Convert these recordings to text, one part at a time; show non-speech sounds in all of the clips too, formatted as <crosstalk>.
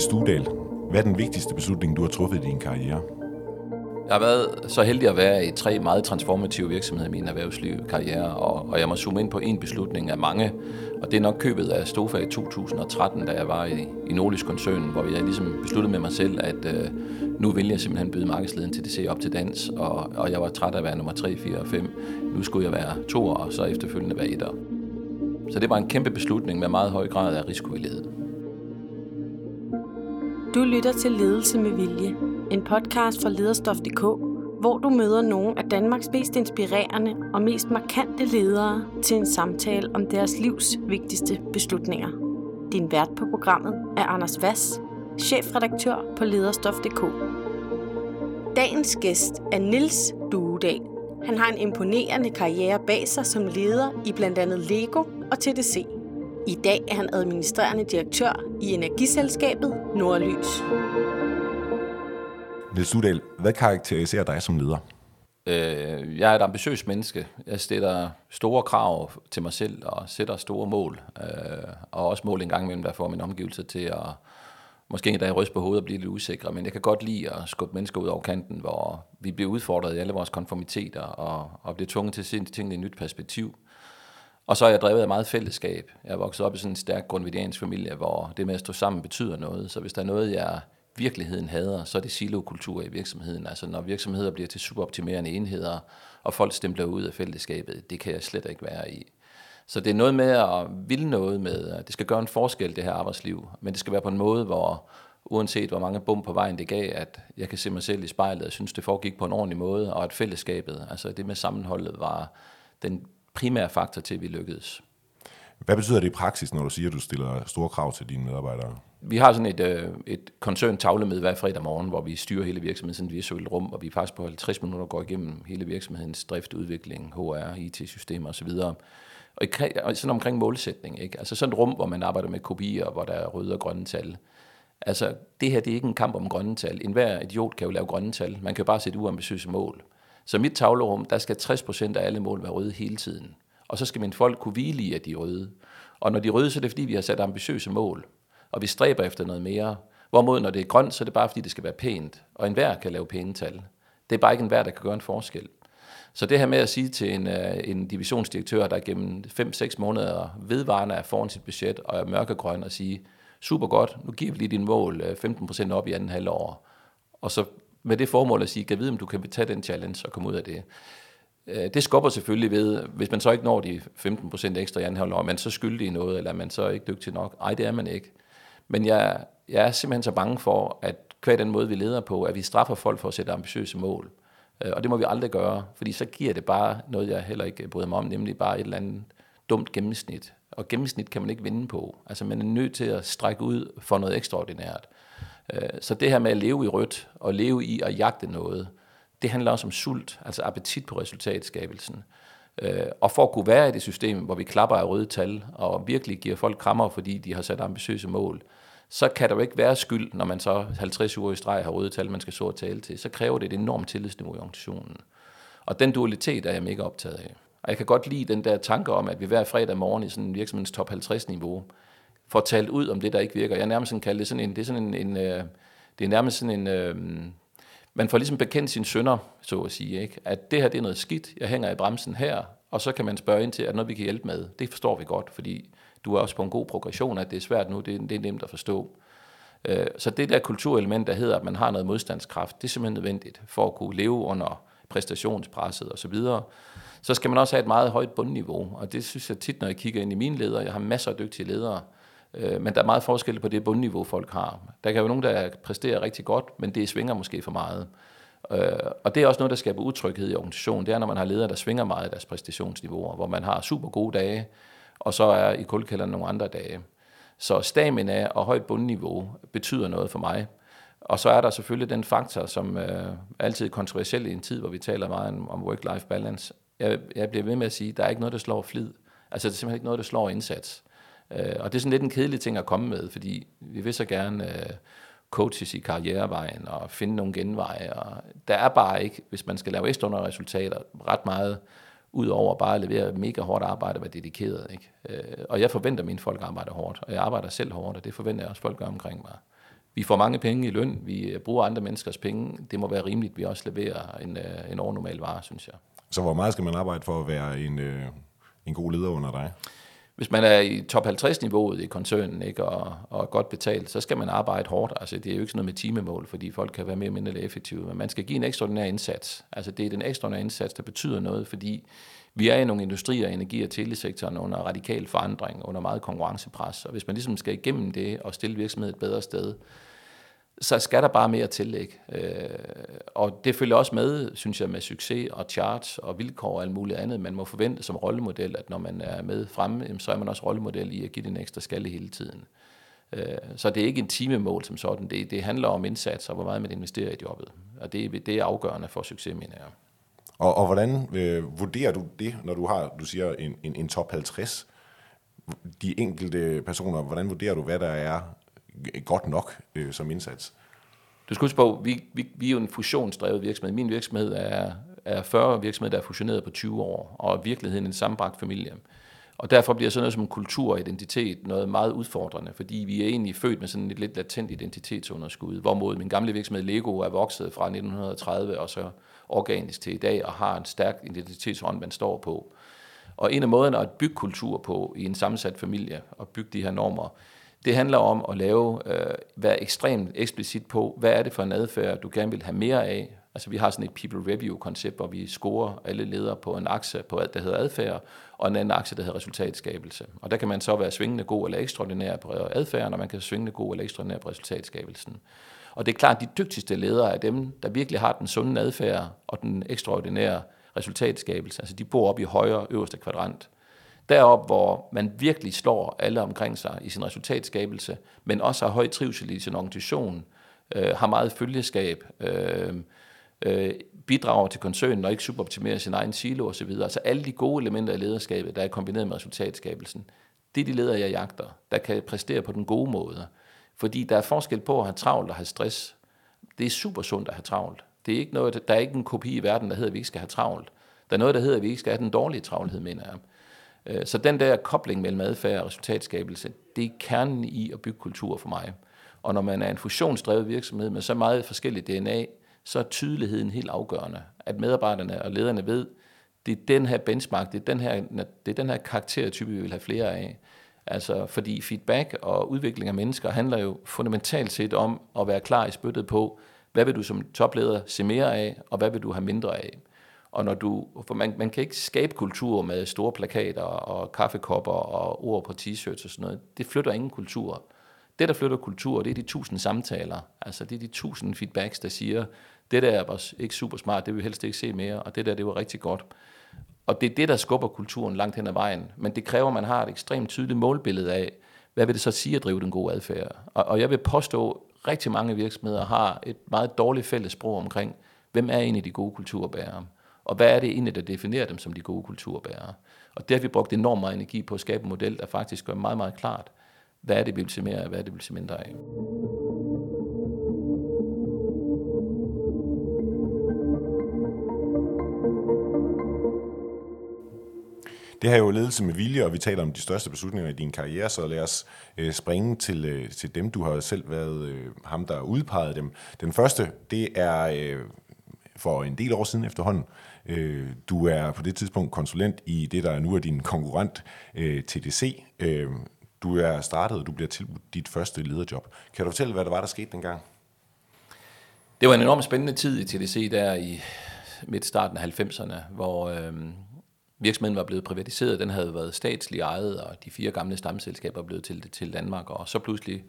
Niels Studal, hvad er den vigtigste beslutning, du har truffet i din karriere? Jeg har været så heldig at være i tre meget transformative virksomheder i min erhvervslivskarriere, og, og jeg må zoome ind på en beslutning af mange, og det er nok købet af Stofa i 2013, da jeg var i, i Nordisk koncernen, hvor jeg ligesom besluttede med mig selv, at øh, nu vil jeg simpelthen byde markedsleden til DC op til dans, og, og jeg var træt af at være nummer 3, 4 og 5. Nu skulle jeg være to og så efterfølgende være etter. Så det var en kæmpe beslutning med meget høj grad af risikovillighed. Du lytter til Ledelse med Vilje, en podcast fra lederstof.dk, hvor du møder nogle af Danmarks mest inspirerende og mest markante ledere til en samtale om deres livs vigtigste beslutninger. Din vært på programmet er Anders Vass, chefredaktør på lederstof.dk. Dagens gæst er Nils Duedal. Han har en imponerende karriere bag sig som leder i blandt andet Lego og TDC. I dag er han administrerende direktør i energiselskabet Nordlys. Niels Udal, hvad karakteriserer dig som leder? Øh, jeg er et ambitiøst menneske. Jeg stiller store krav til mig selv og sætter store mål. Øh, og også mål en gang imellem, der får min omgivelser til at måske endda ryste på hovedet og blive lidt usikre. Men jeg kan godt lide at skubbe mennesker ud over kanten, hvor vi bliver udfordret i alle vores konformiteter og, og bliver tvunget til at se tingene i et nyt perspektiv. Og så er jeg drevet af meget fællesskab. Jeg er vokset op i sådan en stærk grundvidiansk familie, hvor det med at stå sammen betyder noget. Så hvis der er noget, jeg virkeligheden hader, så er det silokultur i virksomheden. Altså når virksomheder bliver til superoptimerende enheder, og folk stempler ud af fællesskabet, det kan jeg slet ikke være i. Så det er noget med at ville noget med, at det skal gøre en forskel, det her arbejdsliv, men det skal være på en måde, hvor uanset hvor mange bum på vejen det gav, at jeg kan se mig selv i spejlet og synes, det foregik på en ordentlig måde, og at fællesskabet, altså det med sammenholdet, var den primære faktor til, at vi lykkedes. Hvad betyder det i praksis, når du siger, at du stiller store krav til dine medarbejdere? Vi har sådan et, øh, et koncern tavlemøde hver fredag morgen, hvor vi styrer hele virksomheden et visuelt rum, og vi faktisk på 50 minutter går igennem hele virksomhedens drift, udvikling, HR, IT-systemer osv. Og, og sådan omkring målsætning, ikke? Altså sådan et rum, hvor man arbejder med kopier, hvor der er røde og grønne tal. Altså, det her det er ikke en kamp om grønne tal. En hver idiot kan jo lave grønne tal. Man kan jo bare sætte uambitiøse mål. Så mit tavlerum, der skal 60% af alle mål være røde hele tiden. Og så skal mine folk kunne hvile i, at de er røde. Og når de er røde, så er det fordi, vi har sat ambitiøse mål. Og vi stræber efter noget mere. Hvorimod, når det er grønt, så er det bare fordi, det skal være pænt. Og enhver kan lave pæne tal. Det er bare ikke enhver, der kan gøre en forskel. Så det her med at sige til en, øh, en divisionsdirektør, der gennem 5-6 måneder vedvarende er foran sit budget og er mørkegrøn, og sige, super godt, nu giver vi lige din mål øh, 15% op i anden halvår. Og så med det formål at sige, kan vide, om du kan tage den challenge og komme ud af det. Øh, det skubber selvfølgelig ved, hvis man så ikke når de 15% ekstra i anden halvår, man så skyldig i noget, eller man så ikke dygtig nok. Ej, det er man ikke. Men jeg, jeg er simpelthen så bange for, at hver den måde, vi leder på, at vi straffer folk for at sætte ambitiøse mål. Øh, og det må vi aldrig gøre, fordi så giver det bare noget, jeg heller ikke bryder mig om, nemlig bare et eller andet dumt gennemsnit. Og gennemsnit kan man ikke vinde på. Altså man er nødt til at strække ud for noget ekstraordinært. Øh, så det her med at leve i rødt og leve i at jagte noget, det handler også om sult, altså appetit på resultatskabelsen. Øh, og for at kunne være i det system, hvor vi klapper af røde tal og virkelig giver folk krammer, fordi de har sat ambitiøse mål, så kan der jo ikke være skyld, når man så 50 uger i streg har røde tal, man skal så og tale til. Så kræver det et enormt tillidsniveau i organisationen. Og den dualitet er jeg mega optaget af. Og jeg kan godt lide den der tanke om, at vi hver fredag morgen i sådan en virksomhedens top 50-niveau får talt ud om det, der ikke virker. Jeg nærmest sådan kalde det sådan en, det er sådan en, en øh, det er nærmest sådan en, øh, man får ligesom bekendt sine sønder, så at sige, ikke? at det her det er noget skidt, jeg hænger i bremsen her, og så kan man spørge ind til, er der noget, vi kan hjælpe med? Det forstår vi godt, fordi du er også på en god progression, at det er svært nu, det det er nemt at forstå. Øh, så det der kulturelement, der hedder, at man har noget modstandskraft, det er simpelthen nødvendigt for at kunne leve under præstationspresset osv. Så, videre. så skal man også have et meget højt bundniveau, og det synes jeg tit, når jeg kigger ind i mine ledere, jeg har masser af dygtige ledere, øh, Øh, men der er meget forskel på det bundniveau, folk har. Der kan jo nogen, der præsterer rigtig godt, men det svinger måske for meget. Øh, og det er også noget, der skaber utryghed i organisationen. Det er, når man har ledere, der svinger meget i deres præstationsniveauer, hvor man har super gode dage, og så er i kuldkælderen nogle andre dage. Så stamina og højt bundniveau betyder noget for mig. Og så er der selvfølgelig den faktor, som øh, altid er kontroversiel i en tid, hvor vi taler meget om work-life balance. Jeg, jeg bliver ved med at sige, at der er ikke noget, der slår flid. Altså, det er simpelthen ikke noget, der slår indsats. Øh, og det er sådan lidt en kedelig ting at komme med, fordi vi vil så gerne øh, coaches i karrierevejen og finde nogle genveje. Og der er bare ikke, hvis man skal lave ekstraordinære resultater, ret meget ud over bare at levere mega hårdt arbejde og være dedikeret. Ikke? Øh, og jeg forventer, at mine folk arbejder hårdt, og jeg arbejder selv hårdt, og det forventer jeg også, folk gør omkring mig. vi får mange penge i løn, vi øh, bruger andre menneskers penge. Det må være rimeligt, at vi også leverer en, øh, en overnormal vare, synes jeg. Så hvor meget skal man arbejde for at være en, øh, en god leder under dig? Hvis man er i top 50-niveauet i koncernen ikke, og, og er godt betalt, så skal man arbejde hårdt. Altså, det er jo ikke sådan noget med timemål, fordi folk kan være mere eller mindre effektive, men man skal give en ekstraordinær indsats. Altså, det er den ekstraordinære indsats, der betyder noget, fordi vi er i nogle industrier, energi- og telesektoren under radikal forandring, under meget konkurrencepres, og hvis man ligesom skal igennem det og stille virksomheden et bedre sted, så skal der bare mere tillæg. Øh, og det følger også med, synes jeg, med succes og charts og vilkår og alt muligt andet. Man må forvente som rollemodel, at når man er med fremme, så er man også rollemodel i at give den ekstra skalle hele tiden. Øh, så det er ikke en timemål som sådan. Det, det handler om indsats og hvor meget man investerer i jobbet. Og det, det er afgørende for succes, mener jeg. Og, og hvordan øh, vurderer du det, når du har, du siger, en, en, en top 50? De enkelte personer, hvordan vurderer du, hvad der er godt nok øh, som indsats? Du skal huske på, vi, vi, vi er jo en fusionsdrevet virksomhed. Min virksomhed er, er 40 virksomheder, der er fusioneret på 20 år, og i virkeligheden en sammenbragt familie. Og derfor bliver sådan noget som kultur og identitet noget meget udfordrende, fordi vi er egentlig født med sådan et lidt latent identitetsunderskud, hvorimod min gamle virksomhed Lego er vokset fra 1930 og så organisk til i dag og har en stærk identitetsånd, man står på. Og en af måderne at bygge kultur på i en sammensat familie og bygge de her normer, det handler om at lave, øh, være ekstremt eksplicit på, hvad er det for en adfærd, du gerne vil have mere af. Altså vi har sådan et people review-koncept, hvor vi scorer alle ledere på en akse, på alt, der hedder adfærd, og en anden akse, der hedder resultatskabelse. Og der kan man så være svingende god eller ekstraordinær på adfærden, og man kan svingende god eller ekstraordinær på resultatskabelsen. Og det er klart, at de dygtigste ledere er dem, der virkelig har den sunde adfærd og den ekstraordinære resultatskabelse. Altså de bor op i højre øverste kvadrant. Derop, hvor man virkelig slår alle omkring sig i sin resultatskabelse, men også har høj trivsel i sin organisation, øh, har meget følgeskab, øh, øh, bidrager til koncernen og ikke superoptimerer sin egen silo osv. Altså alle de gode elementer i lederskabet, der er kombineret med resultatskabelsen, det er de ledere, jeg jagter, der kan præstere på den gode måde. Fordi der er forskel på at have travlt og have stress. Det er super sundt at have travlt. Det er ikke noget, der er ikke en kopi i verden, der hedder, at vi ikke skal have travlt. Der er noget, der hedder, at vi ikke skal have den dårlige travlhed, mener jeg. Øh, så den der kobling mellem adfærd og resultatskabelse, det er kernen i at bygge kultur for mig. Og når man er en fusionsdrevet virksomhed med så meget forskellig DNA, så er tydeligheden helt afgørende. At medarbejderne og lederne ved, det er den her benchmark, det er den her, det er den her karaktertype, vi vil have flere af. Altså, fordi feedback og udvikling af mennesker handler jo fundamentalt set om at være klar i spyttet på, hvad vil du som topleder se mere af, og hvad vil du have mindre af. Og når du, for man, man kan ikke skabe kultur med store plakater og kaffekopper og ord på t-shirts og sådan noget. Det flytter ingen kultur. Det, der flytter kultur, det er de tusind samtaler. Altså, det er de tusind feedbacks, der siger, det der var ikke super smart, det vil vi helst ikke se mere, og det der, det var rigtig godt. Og det er det, der skubber kulturen langt hen ad vejen. Men det kræver, at man har et ekstremt tydeligt målbillede af, hvad vil det så sige at drive den gode adfærd? Og, og jeg vil påstå, at rigtig mange virksomheder har et meget dårligt fælles sprog omkring, hvem er egentlig de gode kulturbærere? Og hvad er det egentlig, der definerer dem som de gode kulturbærere? Og det har vi brugt enormt meget energi på at skabe en model, der faktisk gør meget, meget klart, hvad er det, vi vil se mere af, hvad er det, vi vil se mindre af. Det har jo ledelse med vilje, og vi taler om de største beslutninger i din karriere, så lad os øh, springe til, øh, til dem. Du har selv været øh, ham, der udpegede dem. Den første, det er øh, for en del år siden efterhånden. Øh, du er på det tidspunkt konsulent i det, der nu er din konkurrent, øh, TDC. Øh, du er startet, og du bliver tilbudt dit første lederjob. Kan du fortælle, hvad der var, der skete dengang? Det var en enormt spændende tid i TDC der i midt starten af 90'erne, hvor øh, virksomheden var blevet privatiseret. Den havde været statslig ejet, og de fire gamle stamselskaber blev til, til Danmark. Og så pludselig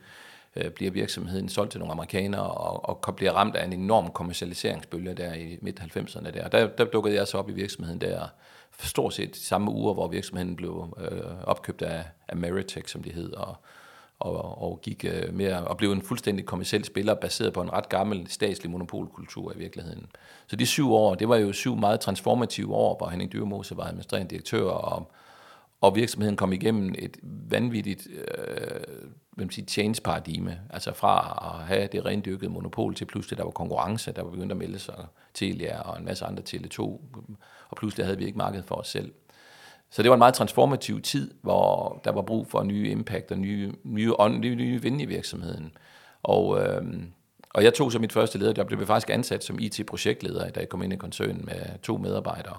øh, bliver virksomheden solgt til nogle amerikanere og, og bliver ramt af en enorm kommercialiseringsbølge der i midt-90'erne. Der. Der, der dukkede jeg så op i virksomheden der stort set samme uger, hvor virksomheden blev øh, opkøbt af, af Meritech, som det hed, og, og, og gik øh, mere og blev en fuldstændig kommersiel spiller, baseret på en ret gammel statslig monopolkultur i virkeligheden. Så de syv år, det var jo syv meget transformative år, hvor Henning Dyrmose var administrerende direktør, og, og virksomheden kom igennem et vanvittigt øh, sige, change paradigme, altså fra at have det rendyrkede monopol til pludselig, der var konkurrence, der var begyndt at melde sig Telia og en masse andre Tele2, og pludselig havde vi ikke markedet for os selv. Så det var en meget transformativ tid, hvor der var brug for nye impact og nye, nye, ånd, nye, nye vinde i virksomheden. Og, øh, og jeg tog så mit første lederjob. Det blev faktisk ansat som IT-projektleder, da jeg kom ind i koncernen med to medarbejdere.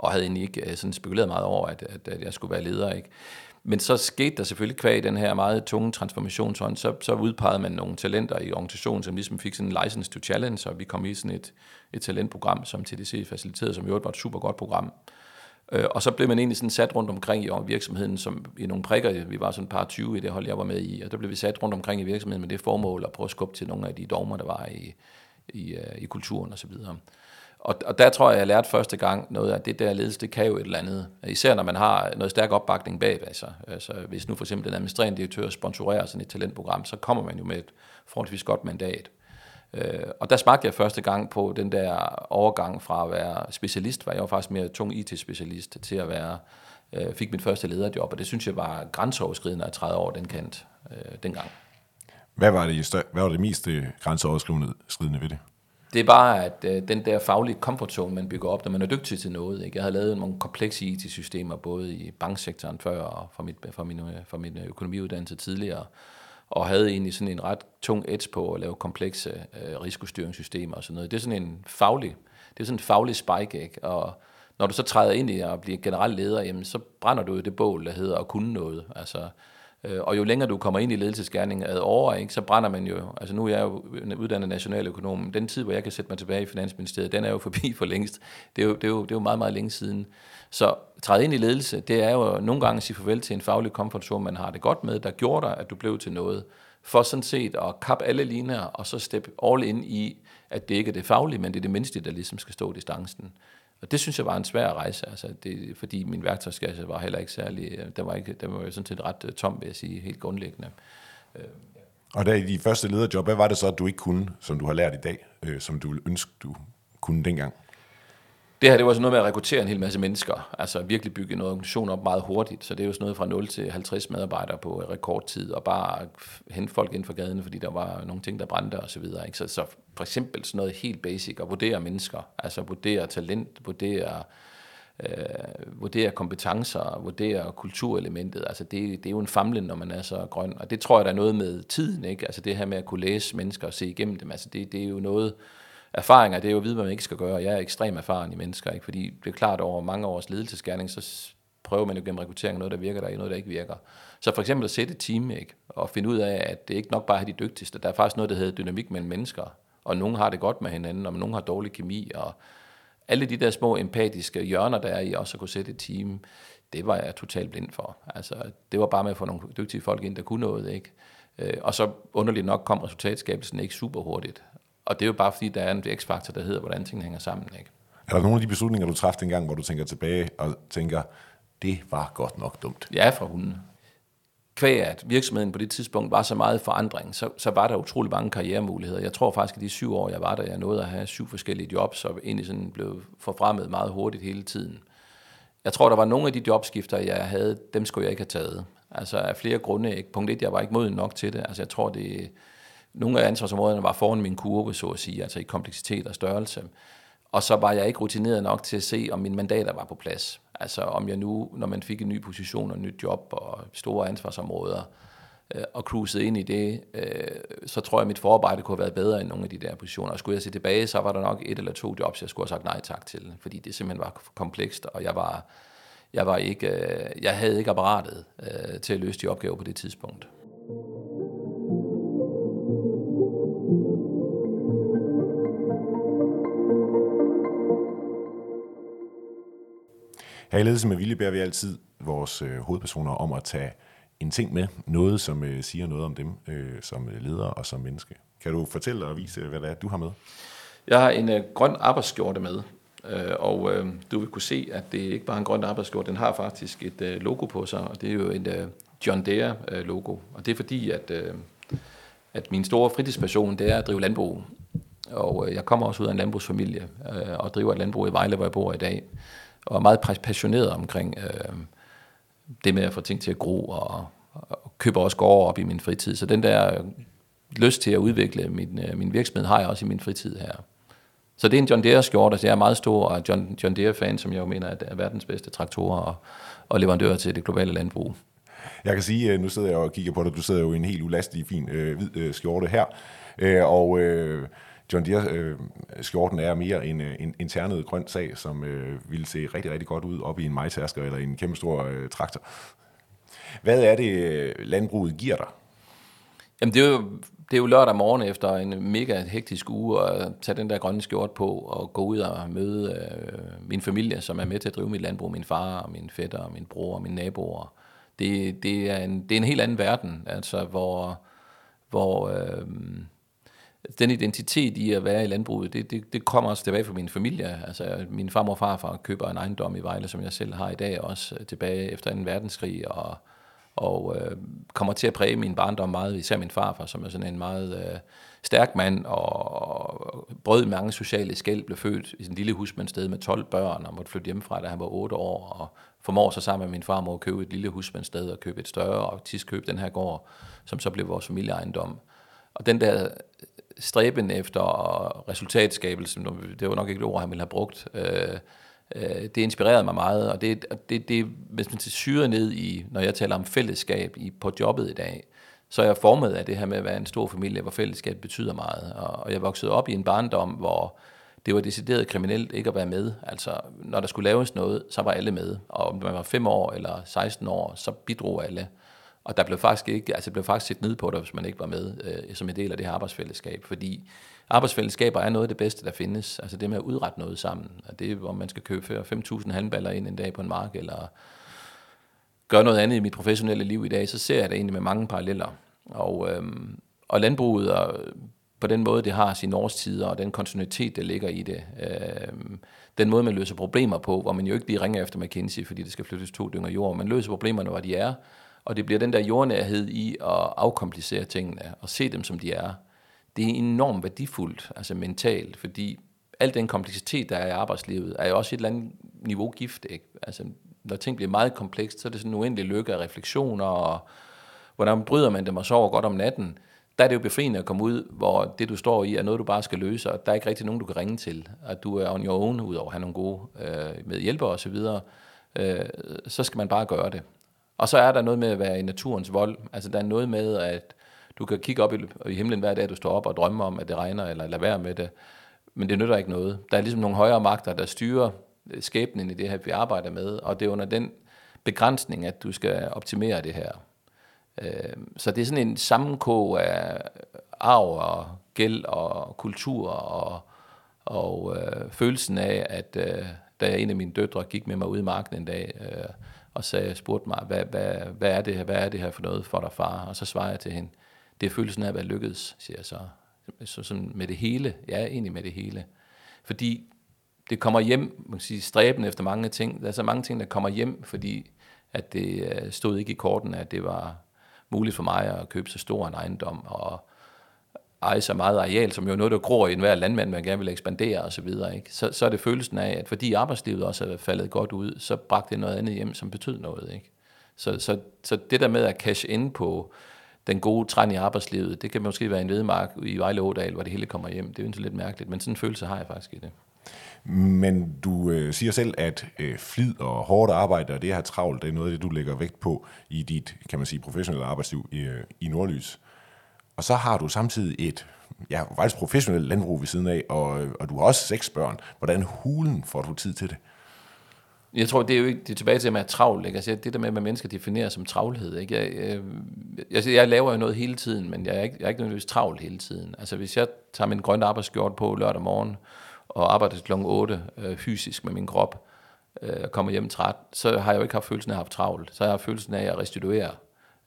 Og havde egentlig ikke øh, sådan spekuleret meget over, at, at, at jeg skulle være leder. Ikke? Men så skete der selvfølgelig kvæg den her meget tunge transformationshånd, så, så udpegede man nogle talenter i organisationen, som ligesom fik sådan en license to challenge, og vi kom i sådan et, et talentprogram, som TDC faciliterede, som jo var et super godt program. Øh, og så blev man egentlig sådan sat rundt omkring i virksomheden, som i nogle prikker, vi var sådan et par 20 i det hold, jeg var med i, og der blev vi sat rundt omkring i virksomheden med det formål at prøve at skubbe til nogle af de dogmer, der var i, i, øh, i kulturen osv. Og, og der tror jeg, jeg lærte første gang noget af det der ledelse, det kan jo et eller andet. Især når man har noget stærk opbakning bag sig. Altså, hvis nu for eksempel den administrerende direktør sponsorerer sådan et talentprogram, så kommer man jo med et forholdsvis godt mandat. Øh, og der smagte jeg første gang på den der overgang fra at være specialist, var jeg var faktisk mere tung IT-specialist, til at være, øh, fik mit første lederjob, og det synes jeg var grænseoverskridende at træde over den kant øh, dengang. Hvad var det, hvad var det mest øh, grænseoverskridende ved det? Det er bare, at øh, den der faglige comfort zone, man bygger op, når man er dygtig til noget. Ikke? Jeg havde lavet nogle komplekse IT-systemer, både i banksektoren før og fra, mit, fra, min, øh, fra min øh, økonomiuddannelse tidligere, og havde egentlig sådan en ret tung edge på at lave komplekse øh, risikostyringssystemer og sådan noget. Det er sådan en faglig, det er sådan en faglig spike, ikke? og når du så træder ind i at blive generel leder, jamen, så brænder du jo det bål, der hedder at kunne noget. Altså, Øh, og jo længere du kommer ind i ledelsesgærningen ad over, ikke, så brænder man jo, altså nu er jeg jo uddannet nationaløkonom, den tid, hvor jeg kan sætte mig tilbage i Finansministeriet, den er jo forbi for længst. Det er jo, det er jo, det er jo meget, meget længe siden. Så træde ind i ledelse, det er jo nogle gange at sige farvel til en faglig komfortzone, man har det godt med, der gjorde dig, at du blev til noget. For sådan set at kappe alle linjer, og så steppe all in i, at det ikke er det faglige, men det er det menneskelige, der ligesom skal stå distancen. Og det synes jeg var en svær rejse, altså det, fordi min værktøjskasse var heller ikke særlig, øh, den var, ikke, den var jo sådan set ret øh, tom, vil jeg sige, helt grundlæggende. Øh, og da i de første lederjob, hvad var det så, at du ikke kunne, som du har lært i dag, øh, som du ville ønske, du kunne dengang? Det her, det var sådan noget med at rekruttere en hel masse mennesker, altså virkelig bygge en organisation op meget hurtigt, så det er jo sådan noget fra 0 til 50 medarbejdere på rekordtid, og bare hente folk ind for gaden, fordi der var nogle ting, der brændte og så videre. Ikke? Så, så for eksempel sådan noget helt basic, at vurdere mennesker, altså vurdere talent, vurdere, øh, vurdere kompetencer, vurdere kulturelementet, altså det, det er jo en famlen, når man er så grøn, og det tror jeg, der er noget med tiden, ikke? altså det her med at kunne læse mennesker og se igennem dem, altså det, det er jo noget, erfaringer, det er jo at vide, hvad man ikke skal gøre. Jeg er ekstremt erfaren i mennesker, ikke? fordi det er klart, over mange års ledelsesgærning, så prøver man jo gennem rekruttering noget, der virker, der er noget, der ikke virker. Så for eksempel at sætte et team, ikke? og finde ud af, at det ikke nok bare er de dygtigste. Der er faktisk noget, der hedder dynamik mellem mennesker, og nogen har det godt med hinanden, og nogen har dårlig kemi, og alle de der små empatiske hjørner, der er i også at kunne sætte et team, det var jeg totalt blind for. Altså, det var bare med at få nogle dygtige folk ind, der kunne noget, ikke? Øh, og så underligt nok kom resultatskabelsen ikke super hurtigt. Og det er jo bare fordi, der er en x-faktor, der hedder, hvordan tingene hænger sammen. Ikke? Er der nogle af de beslutninger, du træffede engang, hvor du tænker tilbage og tænker, det var godt nok dumt? Ja, fra hunden. Kvæg at virksomheden på det tidspunkt var så meget forandring, så, så var der utrolig mange karrieremuligheder. Jeg tror faktisk, at de syv år, jeg var der, jeg nåede at have syv forskellige jobs, og egentlig sådan blev forfremmet meget hurtigt hele tiden. Jeg tror, der var nogle af de jobskifter, jeg havde, dem skulle jeg ikke have taget. Altså af flere grunde. Ikke? Punkt et, jeg var ikke moden nok til det. Altså jeg tror, det, nogle af ansvarsområderne var foran min kurve, så at sige, altså i kompleksitet og størrelse. Og så var jeg ikke rutineret nok til at se, om mine mandater var på plads. Altså om jeg nu, når man fik en ny position og et nyt job og store ansvarsområder, øh, og cruisede ind i det, øh, så tror jeg, at mit forarbejde kunne have været bedre end nogle af de der positioner. Og skulle jeg se tilbage, så var der nok et eller to jobs, jeg skulle have sagt nej tak til, fordi det simpelthen var komplekst, og jeg var, jeg var ikke, øh, jeg havde ikke apparatet øh, til at løse de opgaver på det tidspunkt. Her i Ledelse med Vilje bærer vi altid vores øh, hovedpersoner om at tage en ting med, noget som øh, siger noget om dem øh, som øh, leder og som menneske. Kan du fortælle og vise, hvad det er, du har med? Jeg har en øh, grøn arbejdsskjorte med, øh, og øh, du vil kunne se, at det ikke bare er en grøn arbejdsskjorte, den har faktisk et øh, logo på sig, og det er jo et øh, John Deere øh, logo. Og det er fordi, at, øh, at min store fritidspassion, det er at drive landbrug. Og øh, jeg kommer også ud af en landbrugsfamilie, øh, og driver et landbrug i Vejle, hvor jeg bor i dag og er meget passioneret omkring øh, det med at få ting til at gro, og, og køber også gårde op i min fritid. Så den der lyst til at udvikle min, øh, min virksomhed har jeg også i min fritid her. Så det er en John Deere skjorte, så jeg er meget stor og John, John Deere fan, som jeg jo mener er verdens bedste traktorer og, og leverandører til det globale landbrug. Jeg kan sige, øh, nu sidder jeg og kigger på dig, du sidder jo i en helt ulastig, fin øh, hvid øh, skjorte her, øh, og øh, John Deere-skjorten øh, er mere en, øh, en, en ternet grøn sag, som øh, ville se rigtig, rigtig godt ud op i en majtasker eller en kæmpe stor øh, traktor. Hvad er det, øh, landbruget giver dig? Jamen det er jo, det er jo lørdag morgen efter en mega hektisk uge at tage den der grønne skjort på og gå ud og møde øh, min familie, som er med til at drive mit landbrug, min far og min fætter og min bror og mine naboer. Det, det, er, en, det er en helt anden verden, altså hvor, hvor øh, den identitet i at være i landbruget, det, det, det kommer også tilbage fra min familie. Altså, min farmor og farfar køber en ejendom i Vejle, som jeg selv har i dag, også øh, tilbage efter 2. verdenskrig, og, og øh, kommer til at præge min barndom meget, især min farfar, som er sådan en meget øh, stærk mand, og brød mange sociale skæld, blev født i sin lille husmandssted med 12 børn, og måtte flytte hjemmefra, da han var 8 år, og formår så sammen med min farmor at købe et lille husmandssted, og købe et større, og tis den her gård, som så blev vores familieejendom. Og den der stræben efter resultatskabelse, det var nok ikke et ord, han ville have brugt, øh, øh, det inspirerede mig meget, og det, det, det hvis man til syre ned i, når jeg taler om fællesskab i, på jobbet i dag, så er jeg formet af det her med at være en stor familie, hvor fællesskab betyder meget. Og, og jeg voksede op i en barndom, hvor det var decideret kriminelt ikke at være med. Altså, når der skulle laves noget, så var alle med. Og om man var 5 år eller 16 år, så bidrog alle. Og der blev faktisk ikke, altså blev faktisk set ned på dig, hvis man ikke var med øh, som en del af det her arbejdsfællesskab, fordi arbejdsfællesskaber er noget af det bedste, der findes. Altså det med at udrette noget sammen. Og det er, hvor man skal købe 5.000 handballer ind en dag på en mark, eller gøre noget andet i mit professionelle liv i dag, så ser jeg det egentlig med mange paralleller. Og, øhm, og landbruget, og på den måde, det har sine årstider, og den kontinuitet, der ligger i det. Øh, den måde, man løser problemer på, hvor man jo ikke lige ringer efter McKinsey, fordi det skal flyttes to dynger jord. Man løser problemerne, hvor de er, og det bliver den der jordnærhed i at afkomplicere tingene og se dem, som de er. Det er enormt værdifuldt, altså mentalt, fordi al den kompleksitet, der er i arbejdslivet, er jo også et eller andet niveau gift. Ikke? Altså, når ting bliver meget komplekst, så er det sådan en uendelig lykke af refleksioner, og hvordan bryder man dem og sover godt om natten. Der er det jo befriende at komme ud, hvor det, du står i, er noget, du bare skal løse, og der er ikke rigtig nogen, du kan ringe til. At du er on your own, udover at have nogle gode øh, medhjælpere osv., øh, så skal man bare gøre det. Og så er der noget med at være i naturens vold. Altså der er noget med, at du kan kigge op i, i himlen hver dag, du står op og drømmer om, at det regner, eller lade være med det. Men det nytter ikke noget. Der er ligesom nogle højere magter, der styrer øh, skæbnen i det her, vi arbejder med, og det er under den begrænsning, at du skal optimere det her. Øh, så det er sådan en sammenkog af arv og gæld og kultur og, og øh, følelsen af, at øh, da en af mine døtre gik med mig ud i marken en dag, øh, og sagde, spurgte mig, hvad, hvad, hvad, er det her, hvad er det her for noget for dig, far? Og så svarede jeg til hende, det er følelsen af at være lykkedes, siger jeg så. Så sådan med det hele, ja, egentlig med det hele. Fordi det kommer hjem, man kan sige, stræben efter mange ting. Der er så mange ting, der kommer hjem, fordi at det øh, stod ikke i korten, at det var muligt for mig at købe så stor en ejendom, og eje så meget areal, som jo er noget, der gror i enhver landmand, man gerne vil ekspandere osv., så, ikke? så, så er det følelsen af, at fordi arbejdslivet også er faldet godt ud, så bragte det noget andet hjem, som betød noget. Ikke? Så, så, så det der med at cash ind på den gode trend i arbejdslivet, det kan måske være en vedmark i Vejle Ådal, hvor det hele kommer hjem. Det er jo lidt mærkeligt, men sådan en følelse har jeg faktisk i det. Men du øh, siger selv, at øh, flid og hårdt arbejde og det her travlt, det er noget af det, du lægger vægt på i dit, kan man sige, professionelle arbejdsliv i, øh, i Nordlys. Og så har du samtidig et ja, faktisk professionelt landbrug ved siden af, og, og du har også seks børn. Hvordan hulen får du tid til det? Jeg tror, det er jo ikke det er tilbage til at være travl. Ikke? Altså, det der med, at mennesker definerer som travlhed. Ikke? Jeg, jeg, jeg, jeg laver jo noget hele tiden, men jeg er ikke, jeg er ikke nødvendigvis travl hele tiden. Altså, hvis jeg tager min grønne arbejdsskjort på lørdag morgen, og arbejder til kl. 8 øh, fysisk med min krop, øh, og kommer hjem træt, så har jeg jo ikke haft følelsen af at have travlt. Så har jeg haft følelsen af at restituere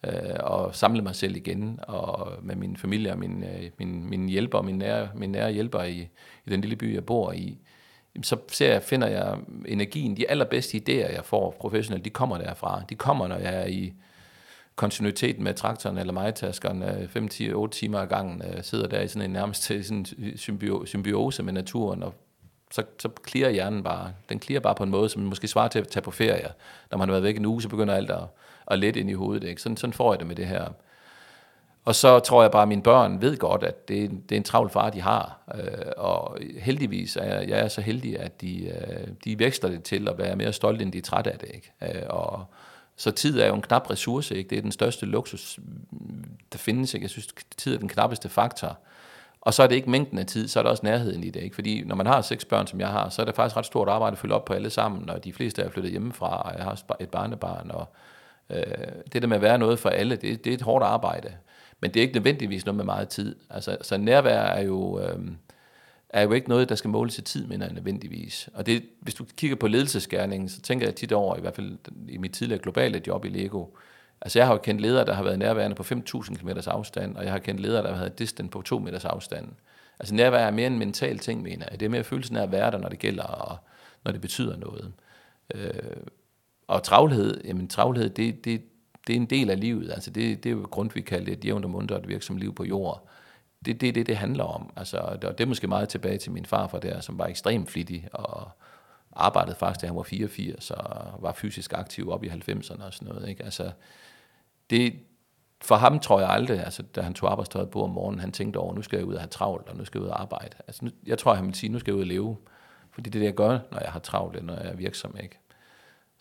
øh, og samle mig selv igen, og med min familie og min, øh, min, min hjælper, min nære, min nære hjælper i, i den lille by, jeg bor i, så ser jeg, finder jeg energien, de allerbedste idéer, jeg får professionelt, de kommer derfra. De kommer, når jeg er i kontinuitet med traktoren eller majtaskeren 5-8 øh, timer ad gangen, øh, sidder der i sådan en nærmest <laughs> sådan en symbiose med naturen, og så, så clear hjernen bare. Den clear bare på en måde, som måske svarer til at tage på ferie. Når man har været væk en uge, så begynder alt at, og let ind i hovedet. Ikke? Sådan, sådan får jeg det med det her. Og så tror jeg bare, at mine børn ved godt, at det, det er en travl far, de har. Øh, og heldigvis er jeg, jeg er så heldig, at de, øh, de vækster det til at være mere stolte, end de er trætte af det. Ikke? Øh, og Så tid er jo en knap ressource, ikke? Det er den største luksus, mm, der findes, ikke? Jeg synes, tid er den knappeste faktor. Og så er det ikke mængden af tid, så er det også nærheden i det. Ikke? Fordi når man har seks børn, som jeg har, så er det faktisk ret stort arbejde at følge op på alle sammen, og de fleste er flyttet hjemmefra, og jeg har et barnebarn, og øh, Øh, det der med at være noget for alle, det, det er et hårdt arbejde. Men det er ikke nødvendigvis noget med meget tid. Altså, så nærvær er jo, øh, er jo ikke noget, der skal måles i tid, mener jeg nødvendigvis. Og det, hvis du kigger på ledelsesgærningen, så tænker jeg tit over, i hvert fald i mit tidligere globale job i Lego, Altså jeg har jo kendt ledere, der har været nærværende på 5.000 km afstand, og jeg har kendt ledere, der har været distant på 2 meters afstand. Altså nærvær er mere en mental ting, mener jeg. Det er mere følelsen af at være der, når det gælder, og når det betyder noget. Øh, og travlhed, jamen travlhed, det, det, det er en del af livet. Altså det, det er jo grund, vi kalder det et jævnt og mundt et virksomt liv på jord. Det er det, det, det handler om. Altså, og det er måske meget tilbage til min farfar der, som var ekstremt flittig og arbejdede faktisk, da han var 84, og var fysisk aktiv op i 90'erne og sådan noget. Ikke? Altså, det, for ham tror jeg aldrig, altså, da han tog arbejdstøjet på om morgenen, han tænkte over, nu skal jeg ud og have travlt, og nu skal jeg ud og arbejde. Altså, nu, jeg tror, han vil sige, nu skal jeg ud og leve. Fordi det er det, jeg gør, når jeg har travlt, når jeg er virksom. Ikke?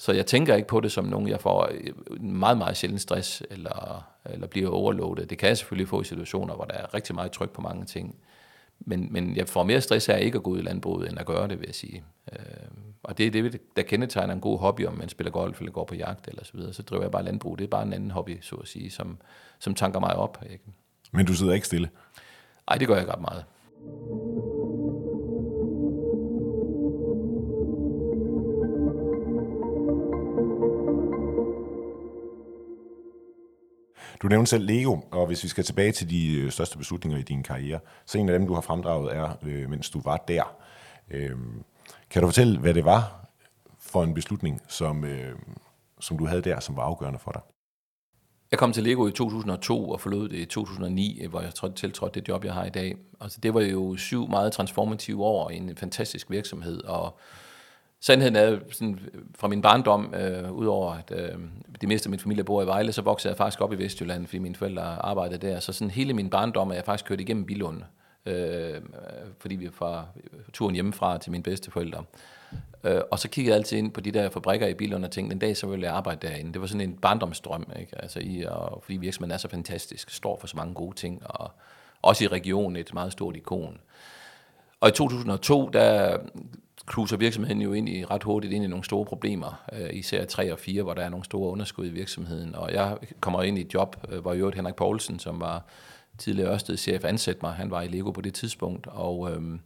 Så jeg tænker ikke på det som nogen, jeg får meget, meget sjældent stress, eller, eller bliver overloadet. Det kan jeg selvfølgelig få i situationer, hvor der er rigtig meget tryk på mange ting. Men, men jeg får mere stress af ikke at gå ud i landbruget, end at gøre det, vil jeg sige. Øh, og det er det, der kendetegner en god hobby, om man spiller golf eller går på jagt eller så videre. Så driver jeg bare landbrug. Det er bare en anden hobby, så at sige, som, som tanker mig op. Ikke? Men du sidder ikke stille? Nej, det gør jeg ret meget. Du nævnte selv Lego, og hvis vi skal tilbage til de øh, største beslutninger i din karriere, så en af dem, du har fremdraget, er, øh, mens du var der. Øh, kan du fortælle, hvad det var for en beslutning, som, øh, som du havde der, som var afgørende for dig? Jeg kom til Lego i 2002 og forlod det i 2009, hvor jeg tiltrådte det job, jeg har i dag. Altså, det var jo syv meget transformative år i en fantastisk virksomhed, og sandheden er sådan, fra min barndom, øh, udover at øh, det meste af min familie bor i Vejle, så voksede jeg faktisk op i Vestjylland, fordi mine forældre arbejdede der. Så sådan hele min barndom er jeg faktisk kørt igennem Bilund øh, fordi vi er fra turen hjemmefra til mine bedsteforældre. Øh, og så kiggede jeg altid ind på de der fabrikker i Bilund og tænkte, en dag så ville jeg arbejde derinde. Det var sådan en barndomsdrøm, ikke? Altså i, og, fordi virksomheden er så fantastisk, står for så mange gode ting, og også i regionen et meget stort ikon. Og i 2002, der cruiser virksomheden jo ind i ret hurtigt ind i nogle store problemer, øh, især 3 og 4, hvor der er nogle store underskud i virksomheden. Og jeg kommer ind i et job, øh, hvor jo Henrik Poulsen, som var tidligere Ørsted-chef ansatte mig. Han var i Lego på det tidspunkt, og øhm,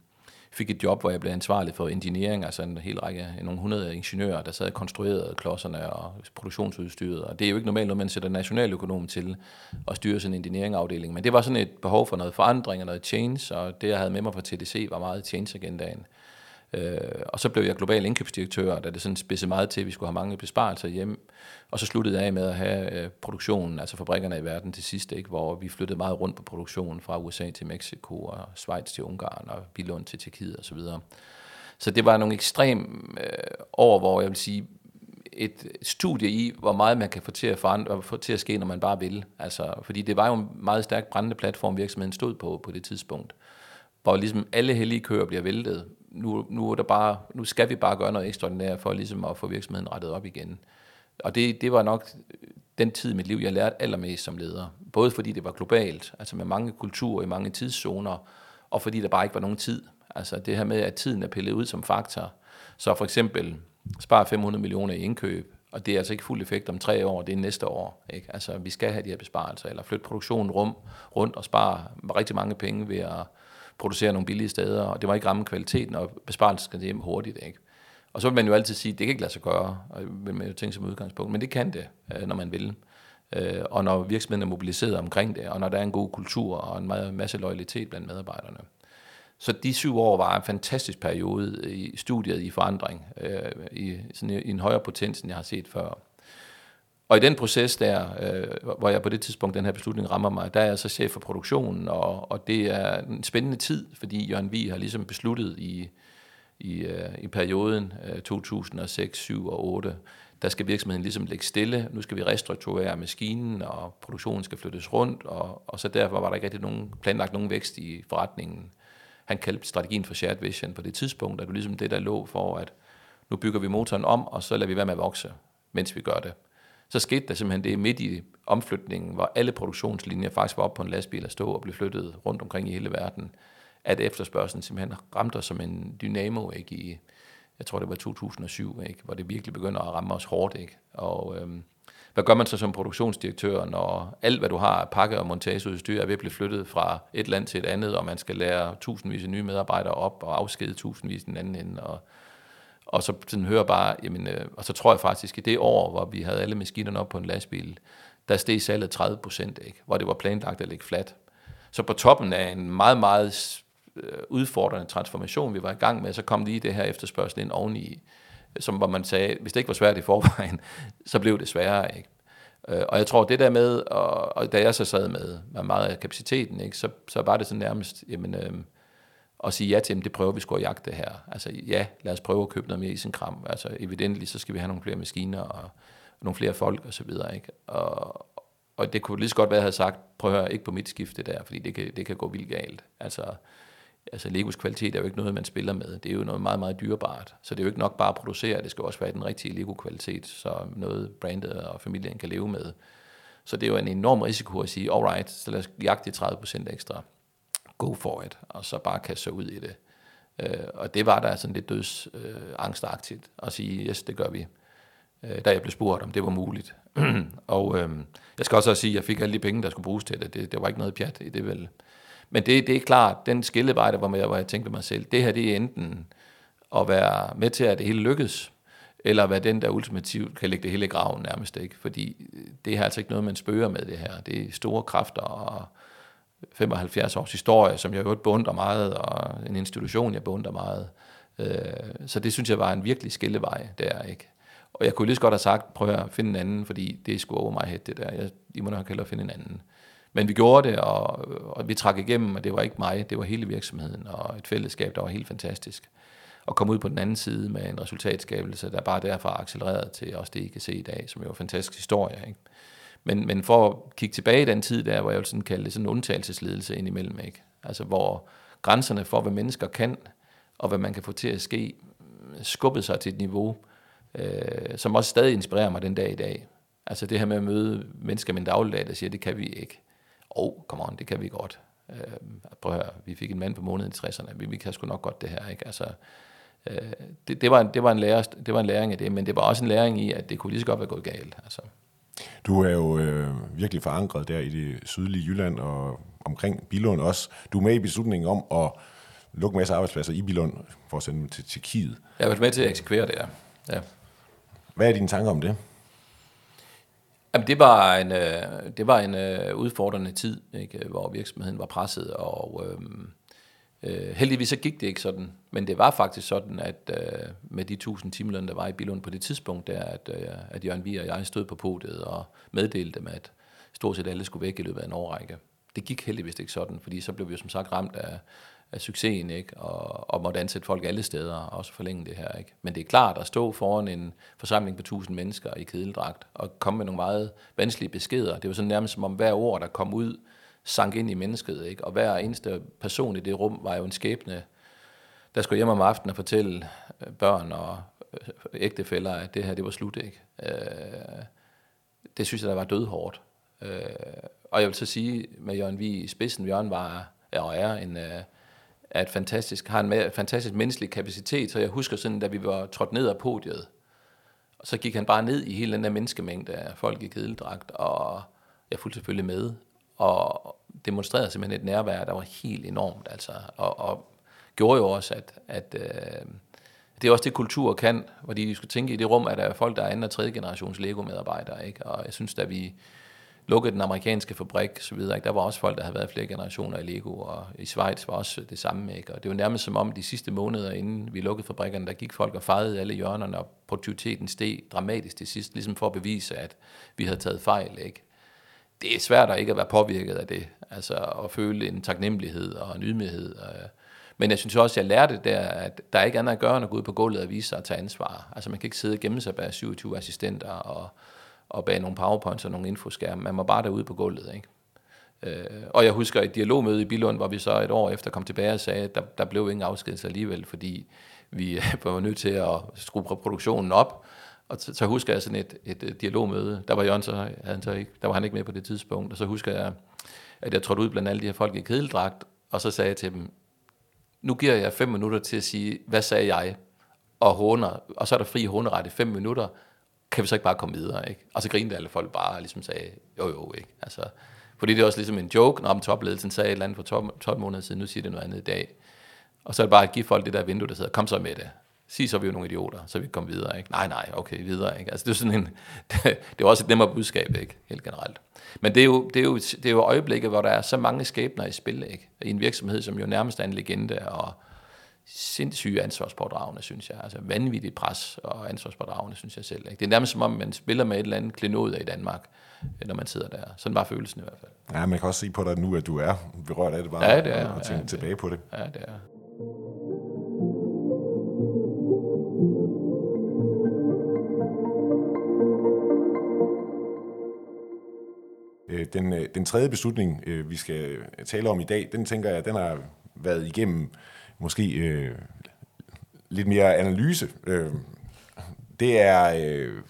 fik et job, hvor jeg blev ansvarlig for engineering, altså en hel række, nogle hundrede ingeniører, der sad og konstruerede klodserne og produktionsudstyret. Og det er jo ikke normalt, når man sætter nationaløkonom til at styre sådan en engineeringafdeling, men det var sådan et behov for noget forandring og noget change, og det, jeg havde med mig fra TDC, var meget change-agendaen. Øh, Øh, og så blev jeg global indkøbsdirektør, da det sådan spidsede meget til, at vi skulle have mange besparelser hjem. Og så sluttede jeg af med at have øh, produktionen, altså fabrikkerne i verden til sidst, ikke, hvor vi flyttede meget rundt på produktionen fra USA til Mexico og Schweiz til Ungarn og Bilund til Tjekkiet osv. Så, videre. så det var nogle ekstrem øh, år, hvor jeg vil sige, et studie i, hvor meget man kan få til at, forandre, få til at ske, når man bare vil. Altså, fordi det var jo en meget stærk brændende platform, virksomheden stod på på det tidspunkt, hvor ligesom alle hellige køer bliver væltet, nu, nu, er der bare, nu skal vi bare gøre noget ekstraordinært for ligesom at få virksomheden rettet op igen. Og det, det var nok den tid i mit liv, jeg lærte allermest som leder. Både fordi det var globalt, altså med mange kulturer i mange tidszoner, og fordi der bare ikke var nogen tid. Altså det her med, at tiden er pillet ud som faktor. Så for eksempel spare 500 millioner i indkøb, og det er altså ikke fuld effekt om tre år, det er næste år. Ikke? Altså vi skal have de her besparelser, eller flytte produktionen rum, rundt og spare rigtig mange penge ved at producere nogle billige steder, og det må ikke ramme kvaliteten, og besparelsen skal hjem hurtigt. Ikke? Og så vil man jo altid sige, at det kan ikke lade sig gøre, og vil man jo tænke som udgangspunkt, men det kan det, øh, når man vil. Øh, og når virksomheden er mobiliseret omkring det, og når der er en god kultur og en masse loyalitet blandt medarbejderne. Så de syv år var en fantastisk periode i studiet i forandring, øh, i, sådan i en højere potens, end jeg har set før. Og i den proces der, øh, hvor jeg på det tidspunkt, den her beslutning rammer mig, der er jeg så chef for produktionen, og, og det er en spændende tid, fordi Jørgen Vi har ligesom besluttet i, i, øh, i perioden øh, 2006, 7 og 8, der skal virksomheden ligesom lægge stille. Nu skal vi restrukturere maskinen, og produktionen skal flyttes rundt, og, og så derfor var der ikke rigtig nogen, planlagt nogen vækst i forretningen. Han kaldte strategien for shared vision på det tidspunkt, at var ligesom det, der lå for, at nu bygger vi motoren om, og så lader vi være med at vokse, mens vi gør det så skete der simpelthen det midt i omflytningen, hvor alle produktionslinjer faktisk var op på en lastbil og stå og blev flyttet rundt omkring i hele verden, at efterspørgselen simpelthen ramte os som en dynamo ikke, i, jeg tror det var 2007, ikke, hvor det virkelig begynder at ramme os hårdt. Ikke? Og øhm, hvad gør man så som produktionsdirektør, når alt, hvad du har af pakke- og montageudstyr, er ved at blive flyttet fra et land til et andet, og man skal lære tusindvis af nye medarbejdere op og afskede tusindvis den anden ende, og og så sådan hører bare, jamen, øh, og så tror jeg faktisk, i det år, hvor vi havde alle maskinerne op på en lastbil, der steg salget 30 procent, hvor det var planlagt at ligge flat. Så på toppen af en meget, meget øh, udfordrende transformation, vi var i gang med, så kom lige det her efterspørgsel ind oveni, som hvor man sagde, hvis det ikke var svært i forvejen, <laughs> så blev det sværere. Ikke? Øh, og jeg tror, det der med, og, og da jeg så sad med, med meget af kapaciteten, ikke, så, så var det sådan nærmest, jamen, øh, og sige ja til dem, det prøver vi sgu at jagte her. Altså ja, lad os prøve at købe noget mere isenkram. Altså evidentligt, så skal vi have nogle flere maskiner og nogle flere folk og så videre. Ikke? Og, og det kunne lige så godt være, at jeg havde sagt, prøv at høre, ikke på mit skifte der, fordi det kan, det kan gå vildt galt. Altså, altså Legos kvalitet er jo ikke noget, man spiller med. Det er jo noget meget, meget dyrebart. Så det er jo ikke nok bare at producere, det skal også være den rigtige Lego-kvalitet, så noget brandet og familien kan leve med. Så det er jo en enorm risiko at sige, alright, så lad os jagte 30% ekstra go for it, og så bare kaste sig ud i det. Øh, og det var der sådan lidt dødsangstagtigt øh, at sige, yes, det gør vi. Øh, da jeg blev spurgt, om det var muligt. <clears throat> og øh, jeg skal også sige, at jeg fik alle de penge, der skulle bruges til det. Det, det var ikke noget pjat i det vel. Men det, det er klart, den skillevej, der var med, hvor jeg tænkte mig selv, det her det er enten at være med til, at det hele lykkes, eller være den, der ultimativt kan lægge det hele i graven nærmest ikke. Fordi øh, det er altså ikke noget, man spøger med det her. Det er store kræfter og 75 års historie, som jeg jo beundrer meget, og en institution, jeg beundrer meget. Øh, så det synes jeg var en virkelig skillevej der, ikke? Og jeg kunne lige så godt have sagt, prøv at finde en anden, fordi det er sgu over mig det der. Jeg, I må nok hellere finde en anden. Men vi gjorde det, og, og vi trak igennem, og det var ikke mig, det var hele virksomheden, og et fællesskab, der var helt fantastisk. Og komme ud på den anden side med en resultatskabelse, der bare derfor accelererede til også det, I kan se i dag, som jo er en fantastisk historie. Ikke? Men, men for at kigge tilbage i den tid der, hvor jeg vil sådan kalde det sådan en undtagelsesledelse indimellem, ikke? Altså hvor grænserne for, hvad mennesker kan, og hvad man kan få til at ske, skubbede sig til et niveau, øh, som også stadig inspirerer mig den dag i dag. Altså det her med at møde mennesker med en dagligdag, der siger, det kan vi ikke. Åh, oh, come on, det kan vi godt. Øh, prøv at høre, vi fik en mand på måneden i 60'erne, vi, vi kan sgu nok godt det her, ikke? Altså, øh, det, det, var, det, var en lærer, det var en læring af det, men det var også en læring i, at det kunne lige så godt være gået galt. Altså. Du er jo øh, virkelig forankret der i det sydlige Jylland og omkring Bilund også. Du er med i beslutningen om at lukke en masse arbejdspladser i Bilund for at sende dem til Tjekkiet. Jeg har været med til at eksekvere det, ja. ja. Hvad er dine tanker om det? Jamen, det var en, øh, det var en øh, udfordrende tid, ikke, hvor virksomheden var presset, og øh, Øh, heldigvis så gik det ikke sådan, men det var faktisk sådan, at øh, med de 1000 timeløn, der var i Bilund på det tidspunkt, der, at, øh, at Jørgen Vier og jeg stod på podiet og meddelte dem, at stort set alle skulle væk i løbet af en årrække. Det gik heldigvis ikke sådan, fordi så blev vi jo som sagt ramt af, af succesen, ikke? Og, og måtte ansætte folk alle steder, og også forlænge det her. Ikke? Men det er klart at stå foran en forsamling på 1000 mennesker i kedeldragt, og komme med nogle meget vanskelige beskeder. Det var sådan nærmest som om hver ord, der kom ud, sank ind i mennesket, ikke? og hver eneste person i det rum var jo en skæbne, der skulle hjem om aftenen og fortælle øh, børn og øh, ægtefæller, at det her, det var slut, ikke? Øh, det synes jeg, der var dødhårdt. Øh, og jeg vil så sige, med Jørgen Vi i spidsen, Jørgen var og er en, er et fantastisk, har en fantastisk menneskelig kapacitet, så jeg husker sådan, da vi var trådt ned af podiet, så gik han bare ned i hele den der menneskemængde af folk i kedeldragt, og jeg fulgte selvfølgelig med, og demonstrerede simpelthen et nærvær, der var helt enormt, altså, og, og gjorde jo også, at, at øh, det er også det, kultur kan, fordi vi skulle tænke, i det rum at der er folk, der er anden og tredje generations Lego-medarbejdere, ikke? og jeg synes, da vi lukkede den amerikanske fabrik, så videre, ikke? der var også folk, der havde været flere generationer i Lego, og i Schweiz var også det samme, ikke? og det var nærmest som om de sidste måneder, inden vi lukkede fabrikkerne, der gik folk og fejrede alle hjørnerne, og produktiviteten steg dramatisk til sidst, ligesom for at bevise, at vi havde taget fejl, ikke? Det er svært at ikke at være påvirket af det, altså at føle en taknemmelighed og en ydmyghed. Øh. Men jeg synes også, jeg lærte der, at der er ikke andet at gøre, end at gå ud på gulvet og vise sig at tage ansvar. Altså man kan ikke sidde og gemme sig bag 27 assistenter og, og bag nogle powerpoints og nogle infoskærme. Man må bare derude på gulvet, ikke? Øh, og jeg husker et dialogmøde i Bilund, hvor vi så et år efter kom tilbage og sagde, at der, der blev ingen afskedelse alligevel, fordi vi <laughs> var nødt til at skrue produktionen op, og så, så husker jeg sådan et, et, et dialogmøde. Der var Jørgen så, havde han så ikke, der var han ikke med på det tidspunkt. Og så husker jeg, at jeg trådte ud blandt alle de her folk i kedeldragt, og så sagde jeg til dem, nu giver jeg fem minutter til at sige, hvad sagde jeg? Og, håner, og så er der fri håneret i fem minutter, kan vi så ikke bare komme videre, ikke? Og så grinede alle folk bare og ligesom sagde, jo jo, ikke? Altså, fordi det er også ligesom en joke, når topledelsen sagde et eller andet for 12, 12 måneder siden, nu siger det noget andet i dag. Og så er det bare at give folk det der vindue, der sidder, kom så med det. Sig så er vi jo nogle idioter, så vi kan komme videre. Ikke? Nej, nej, okay, videre. Ikke? Altså, det er sådan en, det, <laughs> det er også et nemmere budskab, ikke? helt generelt. Men det er, jo, det, er jo, det er jo øjeblikket, hvor der er så mange skæbner i spil, ikke? i en virksomhed, som jo nærmest er en legende, og sindssyge ansvarspådragende, synes jeg. Altså vanvittigt pres og ansvarspådragende, synes jeg selv. Ikke? Det er nærmest som om, man spiller med et eller andet klenod af i Danmark, når man sidder der. Sådan var følelsen i hvert fald. Ja, man kan også se på dig nu, at du er berørt af det bare, ja, det er, og tænke ja, tilbage på det. Ja, det er. Øh, den, øh, den tredje beslutning, øh, vi skal tale om i dag, den tænker jeg, den har været igennem måske øh, lidt mere analyse. Øh, det er øh,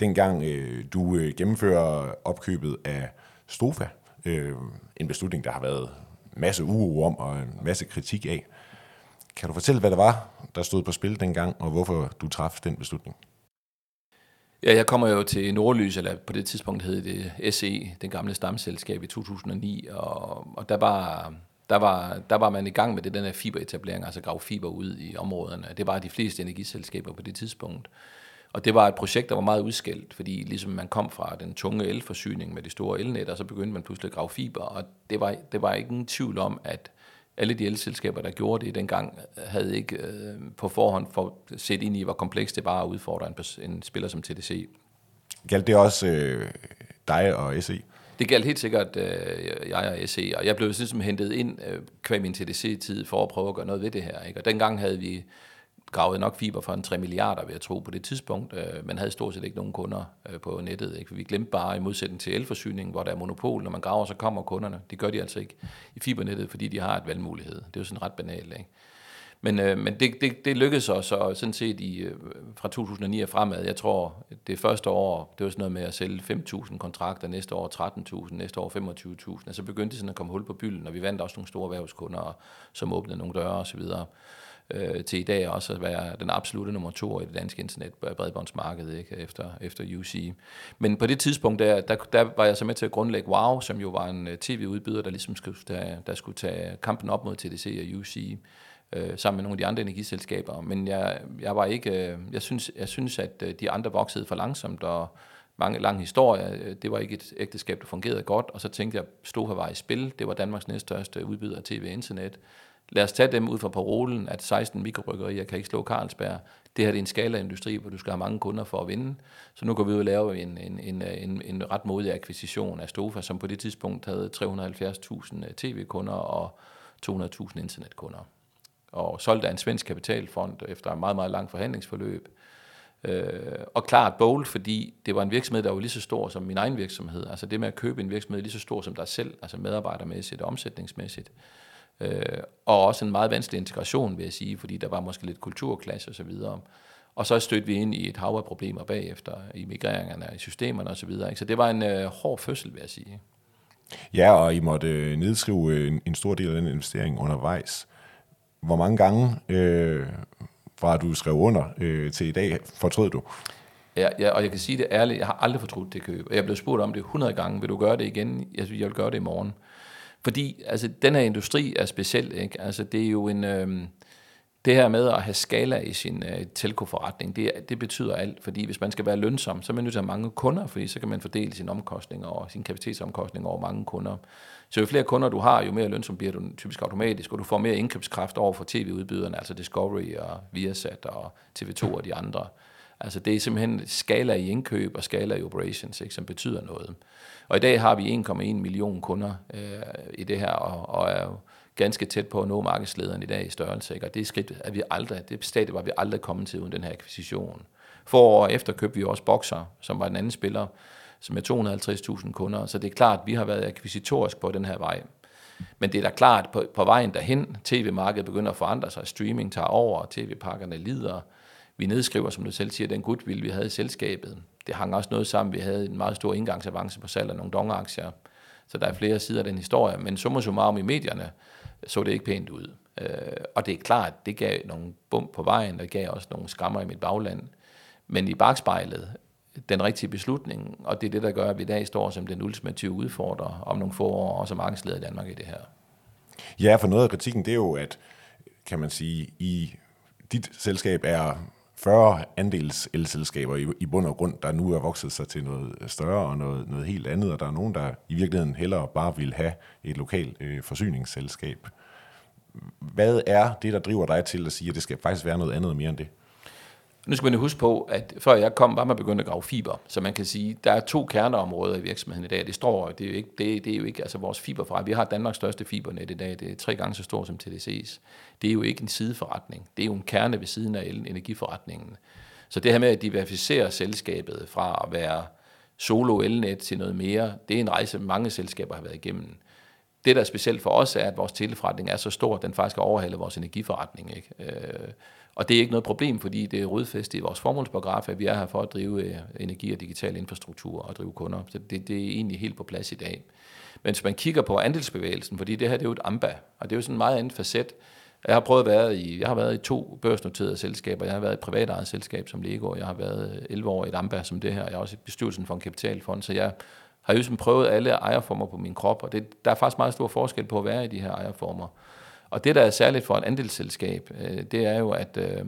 dengang øh, du øh, gennemfører opkøbet af Stofa. Øh, en beslutning, der har været masse uro om og en masse kritik af. Kan du fortælle, hvad det var, der stod på spil dengang, og hvorfor du traf den beslutning? Ja, jeg kommer jo til Nordlys, eller på det tidspunkt hed det SE, den gamle stamselskab i 2009, og, og der, var, der, var, der var man i gang med det, den her fiberetablering, altså grave fiber ud i områderne. Det var de fleste energiselskaber på det tidspunkt. Og det var et projekt, der var meget udskilt, fordi ligesom man kom fra den tunge elforsyning med de store elnet, og så begyndte man pludselig at grave fiber, og det var, det var ikke en tvivl om, at alle de elselskaber, der gjorde det dengang, havde ikke øh, på forhånd for set ind i, hvor komplekst det var at udfordre en, en spiller som TDC. Galt det også øh, dig og SE? Det galt helt sikkert øh, jeg og SE, og jeg blev ligesom hentet ind øh, kvæm min TDC-tid for at prøve at gøre noget ved det her. Ikke? Og dengang havde vi gravet nok fiber for en 3 milliarder, vil jeg tro, på det tidspunkt, øh, men havde stort set ikke nogen kunder øh, på nettet. Ikke? For vi glemte bare, i modsætning til elforsyningen, hvor der er monopol, når man graver, så kommer kunderne. Det gør de altså ikke i fibernettet, fordi de har et valgmulighed. Det er jo sådan ret banalt. Ikke? Men, øh, men det, det, det lykkedes os så sådan set i, øh, fra 2009 og fremad. Jeg tror, det første år, det var sådan noget med at sælge 5.000 kontrakter, næste år 13.000, næste år 25.000. Og så begyndte det sådan at komme hul på bylden, og vi vandt også nogle store erhvervskunder, som åbnede nogle døre osv øh, til i dag også at være den absolute nummer to i det danske internet bredbåndsmarked ikke, efter, efter UC. Men på det tidspunkt, der, der, der var jeg så med til at grundlægge WOW, som jo var en øh, tv-udbyder, der ligesom skulle der, der skulle tage kampen op mod TDC og UC øh, sammen med nogle af de andre energiselskaber. Men jeg, jeg var ikke, øh, jeg synes, jeg synes, at øh, de andre voksede for langsomt, og mange lang historie. Øh, det var ikke et ægteskab, der fungerede godt, og så tænkte jeg, at Stoha var i spil. Det var Danmarks næststørste udbyder af tv og internet lad os tage dem ud fra parolen, at 16 mikrobryggerier kan ikke slå Carlsberg. Det her det er en skalaindustri, hvor du skal have mange kunder for at vinde. Så nu går vi ud og laver en, en, en, en, en ret modig akquisition af Stofa, som på det tidspunkt havde 370.000 øh, tv-kunder og 200.000 internetkunder. Og solgt af en svensk kapitalfond efter en meget, meget lang forhandlingsforløb. Øh, og klart bold, fordi det var en virksomhed, der var lige så stor som min egen virksomhed. Altså det med at købe en virksomhed lige så stor som dig selv, altså medarbejdermæssigt og omsætningsmæssigt. Øh, og også en meget vanskelig integration, vil jeg sige, fordi der var måske lidt kulturklasse osv. Og, og så stødte vi ind i et hav af problemer bagefter, i migreringerne, i systemerne osv. Så, videre, så det var en øh, hård fødsel, vil jeg sige. Ja, og I måtte øh, nedskrive en, en stor del af den investering undervejs. Hvor mange gange øh, fra du skrev under øh, til i dag fortrød du? Ja, ja, og jeg kan sige det ærligt, jeg har aldrig fortrudt det køb. Jeg blev spurgt om det 100 gange, vil du gøre det igen? Jeg, jeg vil gøre det i morgen. Fordi altså, den her industri er speciel. Ikke? Altså, det er jo en... Øh, det her med at have skala i sin øh, telkoforretning, det, det betyder alt, fordi hvis man skal være lønsom, så er man nødt til at have mange kunder, fordi så kan man fordele sine omkostninger og sin kapacitetsomkostninger over mange kunder. Så jo flere kunder du har, jo mere lønsom bliver du typisk automatisk, og du får mere indkøbskraft over for tv-udbyderne, altså Discovery og Viasat og TV2 og de andre. Altså det er simpelthen skala i indkøb og skala i operations, ikke, som betyder noget. Og i dag har vi 1,1 million kunder øh, i det her, og, og er jo ganske tæt på at nå markedslederen i dag i størrelse. Ikke? Og det skridt at vi aldrig, det stadie var vi aldrig kommet til uden den her akquisition. For år efter købte vi også Boxer, som var den anden spiller, som er 250.000 kunder. Så det er klart, at vi har været akquisitorisk på den her vej. Men det er da klart, på, på vejen derhen, tv-markedet begynder at forandre sig, streaming tager over, tv-pakkerne lider, vi nedskriver, som du selv siger, den goodwill, vi havde i selskabet. Det hang også noget sammen. Vi havde en meget stor indgangsavance på salg af nogle dongeraktier. Så der er flere sider af den historie. Men summa summarum i medierne så det ikke pænt ud. Øh, og det er klart, det gav nogle bump på vejen, og gav også nogle skammer i mit bagland. Men i bagspejlet, den rigtige beslutning, og det er det, der gør, at vi i dag står som den ultimative udfordrer om nogle få år, og som markedsleder i Danmark i det her. Ja, for noget af kritikken, det er jo, at kan man sige, i dit selskab er 40 andels elselskaber i, i bund og grund, der nu er vokset sig til noget større og noget, noget helt andet, og der er nogen, der i virkeligheden hellere bare vil have et lokalt øh, forsyningsselskab. Hvad er det, der driver dig til at sige, at det skal faktisk være noget andet mere end det? Nu skal man huske på, at før jeg kom, var man begyndt at grave fiber. Så man kan sige, der er to kerneområder i virksomheden i dag. Det står, det er jo ikke, det, det er jo ikke altså vores fiberfra. Vi har Danmarks største fibernet i dag. Det er tre gange så stort som TDC's. Det er jo ikke en sideforretning. Det er jo en kerne ved siden af energiforretningen. Så det her med at diversificere selskabet fra at være solo elnet til noget mere, det er en rejse, mange selskaber har været igennem. Det, der er specielt for os, er, at vores teleforretning er så stor, at den faktisk overhaler vores energiforretning. Ikke? Øh, og det er ikke noget problem, fordi det er rodfæstet i vores formålsparagraf, at vi er her for at drive øh, energi og digital infrastruktur og drive kunder. Så det, det er egentlig helt på plads i dag. Men hvis man kigger på andelsbevægelsen, fordi det her det er jo et AMBA, og det er jo sådan en meget anden facet. Jeg har prøvet at være i, jeg har været i to børsnoterede selskaber. Jeg har været i et privatejet selskab som Lego, jeg har været øh, 11 år i et AMBA som det her. Jeg er også i bestyrelsen for en kapitalfond, så jeg har jo sådan prøvet alle ejerformer på min krop, og det, der er faktisk meget stor forskel på at være i de her ejerformer. Og det, der er særligt for et andelsselskab, øh, det er jo, at øh,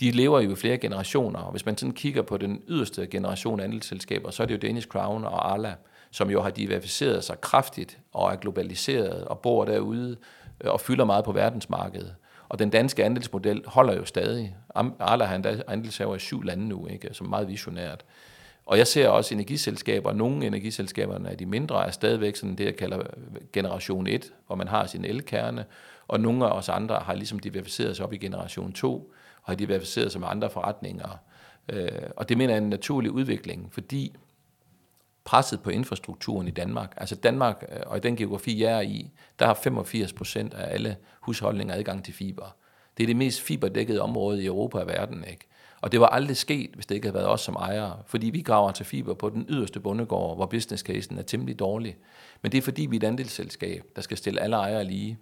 de lever jo i flere generationer. Og hvis man sådan kigger på den yderste generation af andelsselskaber, så er det jo Danish Crown og Arla, som jo har diversificeret sig kraftigt og er globaliseret og bor derude øh, og fylder meget på verdensmarkedet. Og den danske andelsmodel holder jo stadig. Arla har en andelshaver i syv lande nu, ikke? som er meget visionært. Og jeg ser også energiselskaber, nogle energiselskaberne af de mindre er stadigvæk sådan det, jeg kalder generation 1, hvor man har sin elkerne, og nogle af os andre har ligesom diversificeret sig op i generation 2, og har diversificeret sig med andre forretninger. Øh, og det mener jeg er en naturlig udvikling, fordi presset på infrastrukturen i Danmark, altså Danmark øh, og i den geografi, jeg er i, der har 85 procent af alle husholdninger adgang til fiber. Det er det mest fiberdækkede område i Europa og verden, ikke? Og det var aldrig sket, hvis det ikke havde været os som ejere, fordi vi graver til fiber på den yderste bundegård, hvor business casen er temmelig dårlig. Men det er fordi, vi er et andelsselskab, der skal stille alle ejere lige.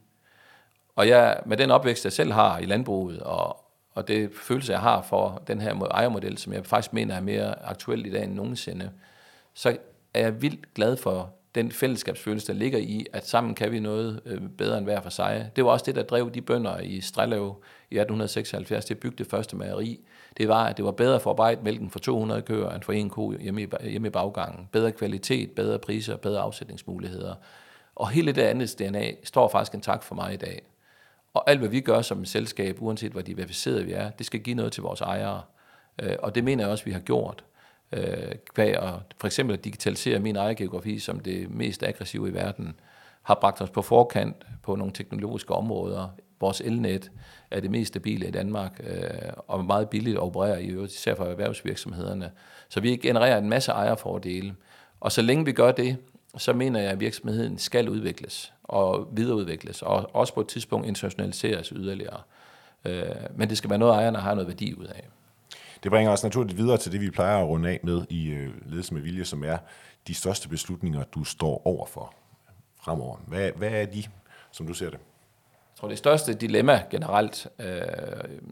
Og jeg, med den opvækst, jeg selv har i landbruget, og, og det følelse, jeg har for den her ejermodel, som jeg faktisk mener er mere aktuel i dag end nogensinde, så er jeg vildt glad for den fællesskabsfølelse, der ligger i, at sammen kan vi noget øh, bedre end hver for sig. Det var også det, der drev de bønder i Strellev i 1876 til at bygge det første mejeri. Det var, at det var bedre for at arbejde mælken for 200 køer end for en ko hjemme i, hjemme i baggangen. Bedre kvalitet, bedre priser, bedre afsætningsmuligheder. Og hele det andet DNA står faktisk en tak for mig i dag. Og alt, hvad vi gør som et selskab, uanset hvor diversificeret vi er, det skal give noget til vores ejere. Øh, og det mener jeg også, vi har gjort. Kvæg øh, at for eksempel at digitalisere min ejergeografi som det mest aggressive i verden, har bragt os på forkant på nogle teknologiske områder. Vores elnet er det mest stabile i Danmark, øh, og meget billigt at operere i øvrigt, især for erhvervsvirksomhederne. Så vi genererer en masse ejerfordele. Og så længe vi gør det, så mener jeg, at virksomheden skal udvikles og videreudvikles, og også på et tidspunkt internationaliseres yderligere. Øh, men det skal være noget, ejerne har noget værdi ud af. Det bringer os naturligt videre til det, vi plejer at runde af med i øh, ledelse med vilje, som er de største beslutninger, du står over for fremover. Hvad, hvad er de, som du ser det? Jeg tror, det største dilemma generelt, øh,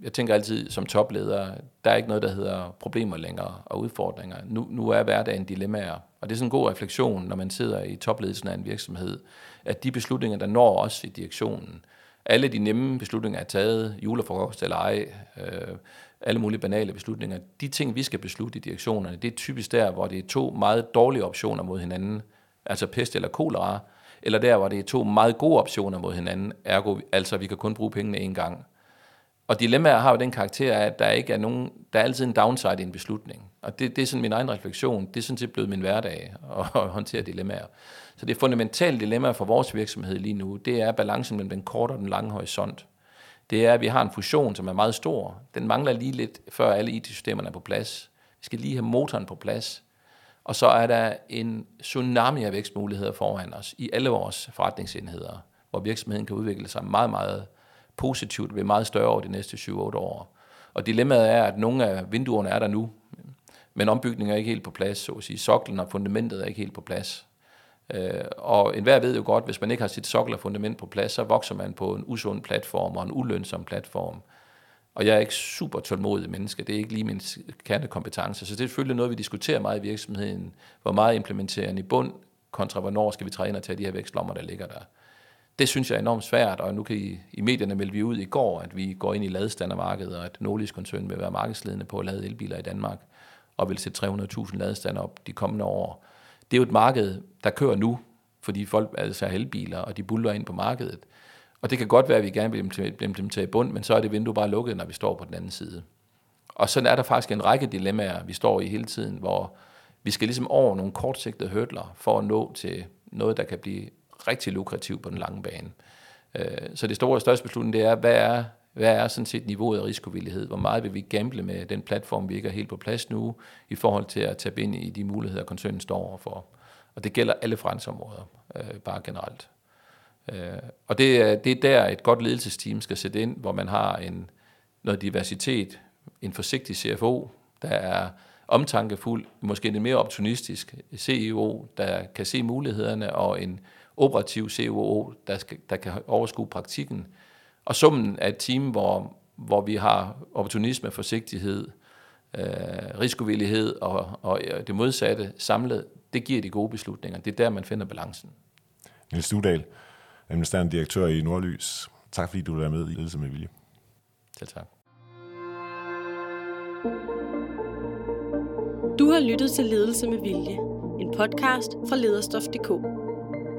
jeg tænker altid som topleder, der er ikke noget, der hedder problemer længere og udfordringer. Nu, nu er hverdagen dilemmaer, og det er sådan en god refleksion, når man sidder i topledelsen af en virksomhed, at de beslutninger, der når os i direktionen, alle de nemme beslutninger er taget, julefrokost eller ej, øh, alle mulige banale beslutninger. De ting, vi skal beslutte i direktionerne, det er typisk der, hvor det er to meget dårlige optioner mod hinanden, altså pest eller kolera, eller der, hvor det er to meget gode optioner mod hinanden, ergo, altså vi kan kun bruge pengene én gang. Og dilemmaer har jo den karakter af, at der ikke er nogen, der er altid en downside i en beslutning. Og det, det er sådan min egen refleksion. Det er sådan set blevet min hverdag at, <laughs> at håndtere dilemmaer. Så det fundamentale dilemma for vores virksomhed lige nu, det er balancen mellem den korte og den lange horisont. Det er, at vi har en fusion, som er meget stor. Den mangler lige lidt, før alle IT-systemerne er på plads. Vi skal lige have motoren på plads. Og så er der en tsunami af vækstmuligheder foran os i alle vores forretningsenheder, hvor virksomheden kan udvikle sig meget, meget positivt, blive meget større over de næste 7-8 år. Og dilemmaet er, at nogle af vinduerne er der nu, men ombygningen er ikke helt på plads, så at sige. Soklen og fundamentet er ikke helt på plads. Øh, og enhver ved jo godt, hvis man ikke har sit sokkel og fundament på plads, så vokser man på en usund platform og en ulønsom platform. Og jeg er ikke super tålmodig menneske. Det er ikke lige min kernekompetence. Så det er selvfølgelig noget, vi diskuterer meget i virksomheden. Hvor meget implementerer den i bund, kontra hvornår skal vi træde ind og tage de her vækstlommer, der ligger der. Det synes jeg er enormt svært, og nu kan I, i medierne melde vi ud i går, at vi går ind i ladestandermarkedet, og at Nordlys-koncernen vil være markedsledende på at lade elbiler i Danmark, og vil sætte 300.000 ladestander op de kommende år. Det er jo et marked, der kører nu, fordi folk altså har elbiler, og de buller ind på markedet. Og det kan godt være, at vi gerne vil implementere i bund, men så er det vindue bare lukket, når vi står på den anden side. Og sådan er der faktisk en række dilemmaer, vi står i hele tiden, hvor vi skal ligesom over nogle kortsigtede hurdler for at nå til noget, der kan blive rigtig lukrativt på den lange bane. Øh, så det store og største beslutning, det er, hvad er, hvad er sådan set niveauet af risikovillighed? Hvor meget vil vi gamble med den platform, vi ikke er helt på plads nu, i forhold til at tabe ind i de muligheder, koncernen står overfor? Og det gælder alle forretningsområder, øh, bare generelt. Øh, og det, det er der, et godt ledelsesteam skal sætte ind, hvor man har en, noget diversitet, en forsigtig CFO, der er omtankefuld, måske en mere opportunistisk CEO, der kan se mulighederne, og en operativ COO, der, skal, der kan overskue praktikken. Og summen af et team, hvor, hvor vi har opportunisme, forsigtighed, øh, risikovillighed og, og det modsatte samlet, det giver de gode beslutninger. Det er der, man finder balancen. Niels Studal, administrerende direktør i Nordlys. Tak fordi du vil være med i Ledelse med Vilje. Selv tak. Du har lyttet til Ledelse med Vilje, en podcast fra lederstof.dk.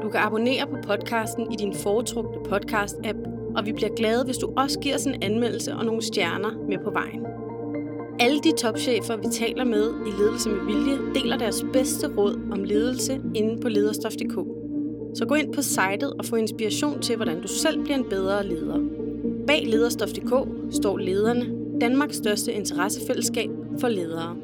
Du kan abonnere på podcasten i din foretrukne podcast-app, og vi bliver glade, hvis du også giver os en anmeldelse og nogle stjerner med på vejen. Alle de topchefer, vi taler med i Ledelse med Vilje, deler deres bedste råd om ledelse inde på lederstof.dk. Så gå ind på sitet og få inspiration til, hvordan du selv bliver en bedre leder. Bag lederstof.dk står lederne, Danmarks største interessefællesskab for ledere.